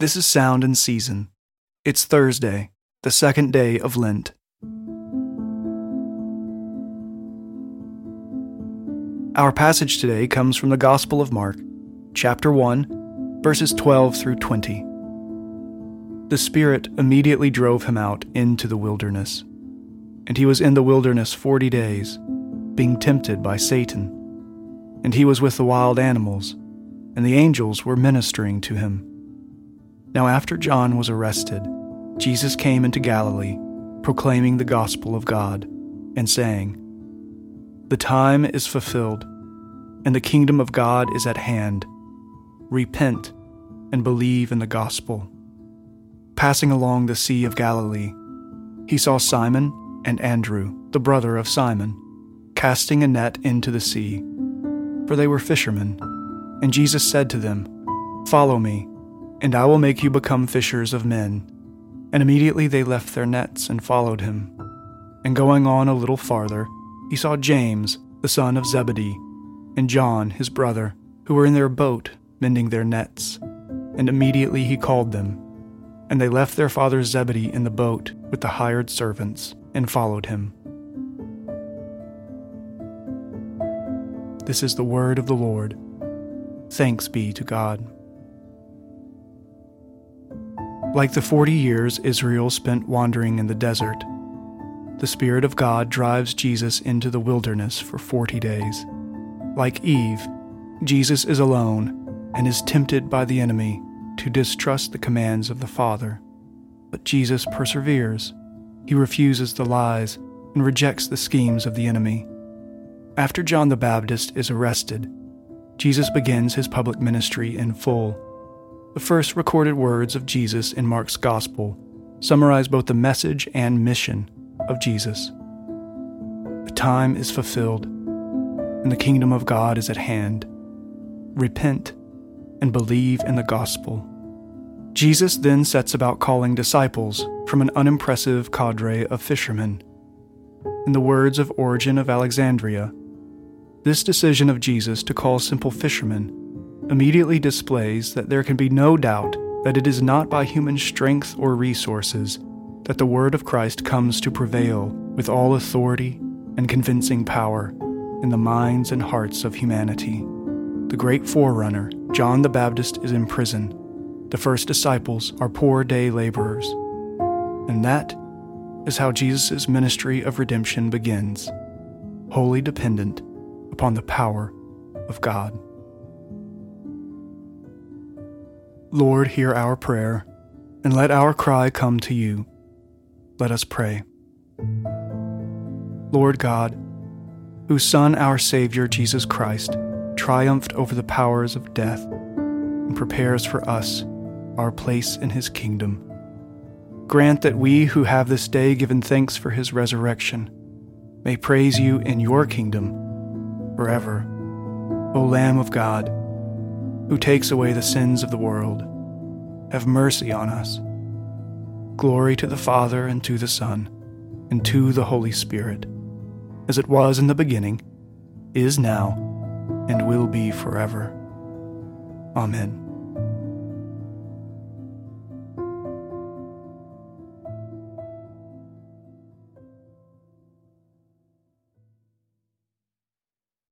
This is Sound and Season. It's Thursday, the second day of Lent. Our passage today comes from the Gospel of Mark, chapter 1, verses 12 through 20. The Spirit immediately drove him out into the wilderness, and he was in the wilderness forty days, being tempted by Satan. And he was with the wild animals, and the angels were ministering to him. Now, after John was arrested, Jesus came into Galilee, proclaiming the gospel of God, and saying, The time is fulfilled, and the kingdom of God is at hand. Repent and believe in the gospel. Passing along the Sea of Galilee, he saw Simon and Andrew, the brother of Simon, casting a net into the sea, for they were fishermen. And Jesus said to them, Follow me, and I will make you become fishers of men. And immediately they left their nets and followed him. And going on a little farther, he saw James, the son of Zebedee, and John, his brother, who were in their boat mending their nets. And immediately he called them. And they left their father Zebedee in the boat with the hired servants and followed him. This is the word of the Lord. Thanks be to God. Like the 40 years Israel spent wandering in the desert, the Spirit of God drives Jesus into the wilderness for 40 days. Like Eve, Jesus is alone and is tempted by the enemy to distrust the commands of the Father. But Jesus perseveres. He refuses the lies and rejects the schemes of the enemy. After John the Baptist is arrested, Jesus begins his public ministry in full the first recorded words of Jesus in Mark's Gospel summarize both the message and mission of Jesus. The time is fulfilled, and the kingdom of God is at hand. Repent and believe in the gospel. Jesus then sets about calling disciples from an unimpressive cadre of fishermen. In the words of Origen of Alexandria, this decision of Jesus to call simple fishermen immediately displays that there can be no doubt that it is not by human strength or resources that the word of Christ comes to prevail with all authority and convincing power in the minds and hearts of humanity. The great forerunner, John the Baptist, is in prison. The first disciples are poor day laborers. And that is how Jesus' ministry of redemption begins, wholly dependent upon the power of God. Lord, hear our prayer, and let our cry come to you. Let us pray. Lord God, whose Son, our Savior, Jesus Christ, triumphed over the powers of death and prepares for us our place in his kingdom, grant that we who have this day given thanks for his resurrection may praise you in your kingdom forever. O Lamb of God, who takes away the sins of the world, have mercy on us. Glory to the Father, and to the Son, and to the Holy Spirit, as it was in the beginning, is now, and will be forever. Amen.